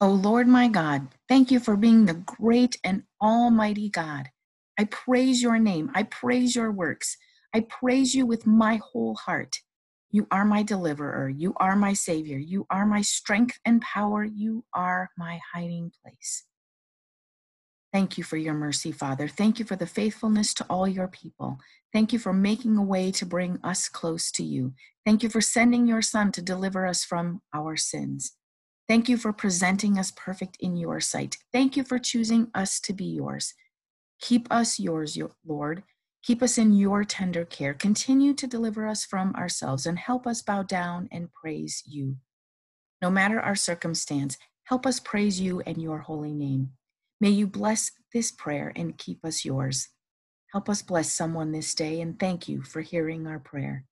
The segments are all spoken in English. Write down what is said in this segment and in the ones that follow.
O Lord my God, thank you for being the great and almighty God. I praise your name. I praise your works. I praise you with my whole heart. You are my deliverer. You are my savior. You are my strength and power. You are my hiding place. Thank you for your mercy, Father. Thank you for the faithfulness to all your people. Thank you for making a way to bring us close to you. Thank you for sending your Son to deliver us from our sins. Thank you for presenting us perfect in your sight. Thank you for choosing us to be yours. Keep us yours, Lord. Keep us in your tender care. Continue to deliver us from ourselves and help us bow down and praise you. No matter our circumstance, help us praise you and your holy name. May you bless this prayer and keep us yours. Help us bless someone this day and thank you for hearing our prayer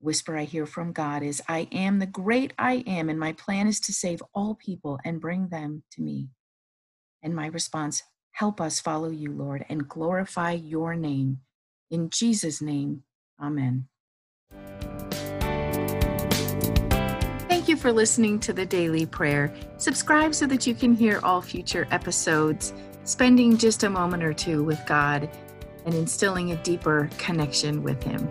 whisper I hear from God is, I am the great I am, and my plan is to save all people and bring them to me. And my response, help us follow you, Lord, and glorify your name. In Jesus' name, amen. Thank you for listening to the Daily Prayer. Subscribe so that you can hear all future episodes, spending just a moment or two with God and instilling a deeper connection with Him.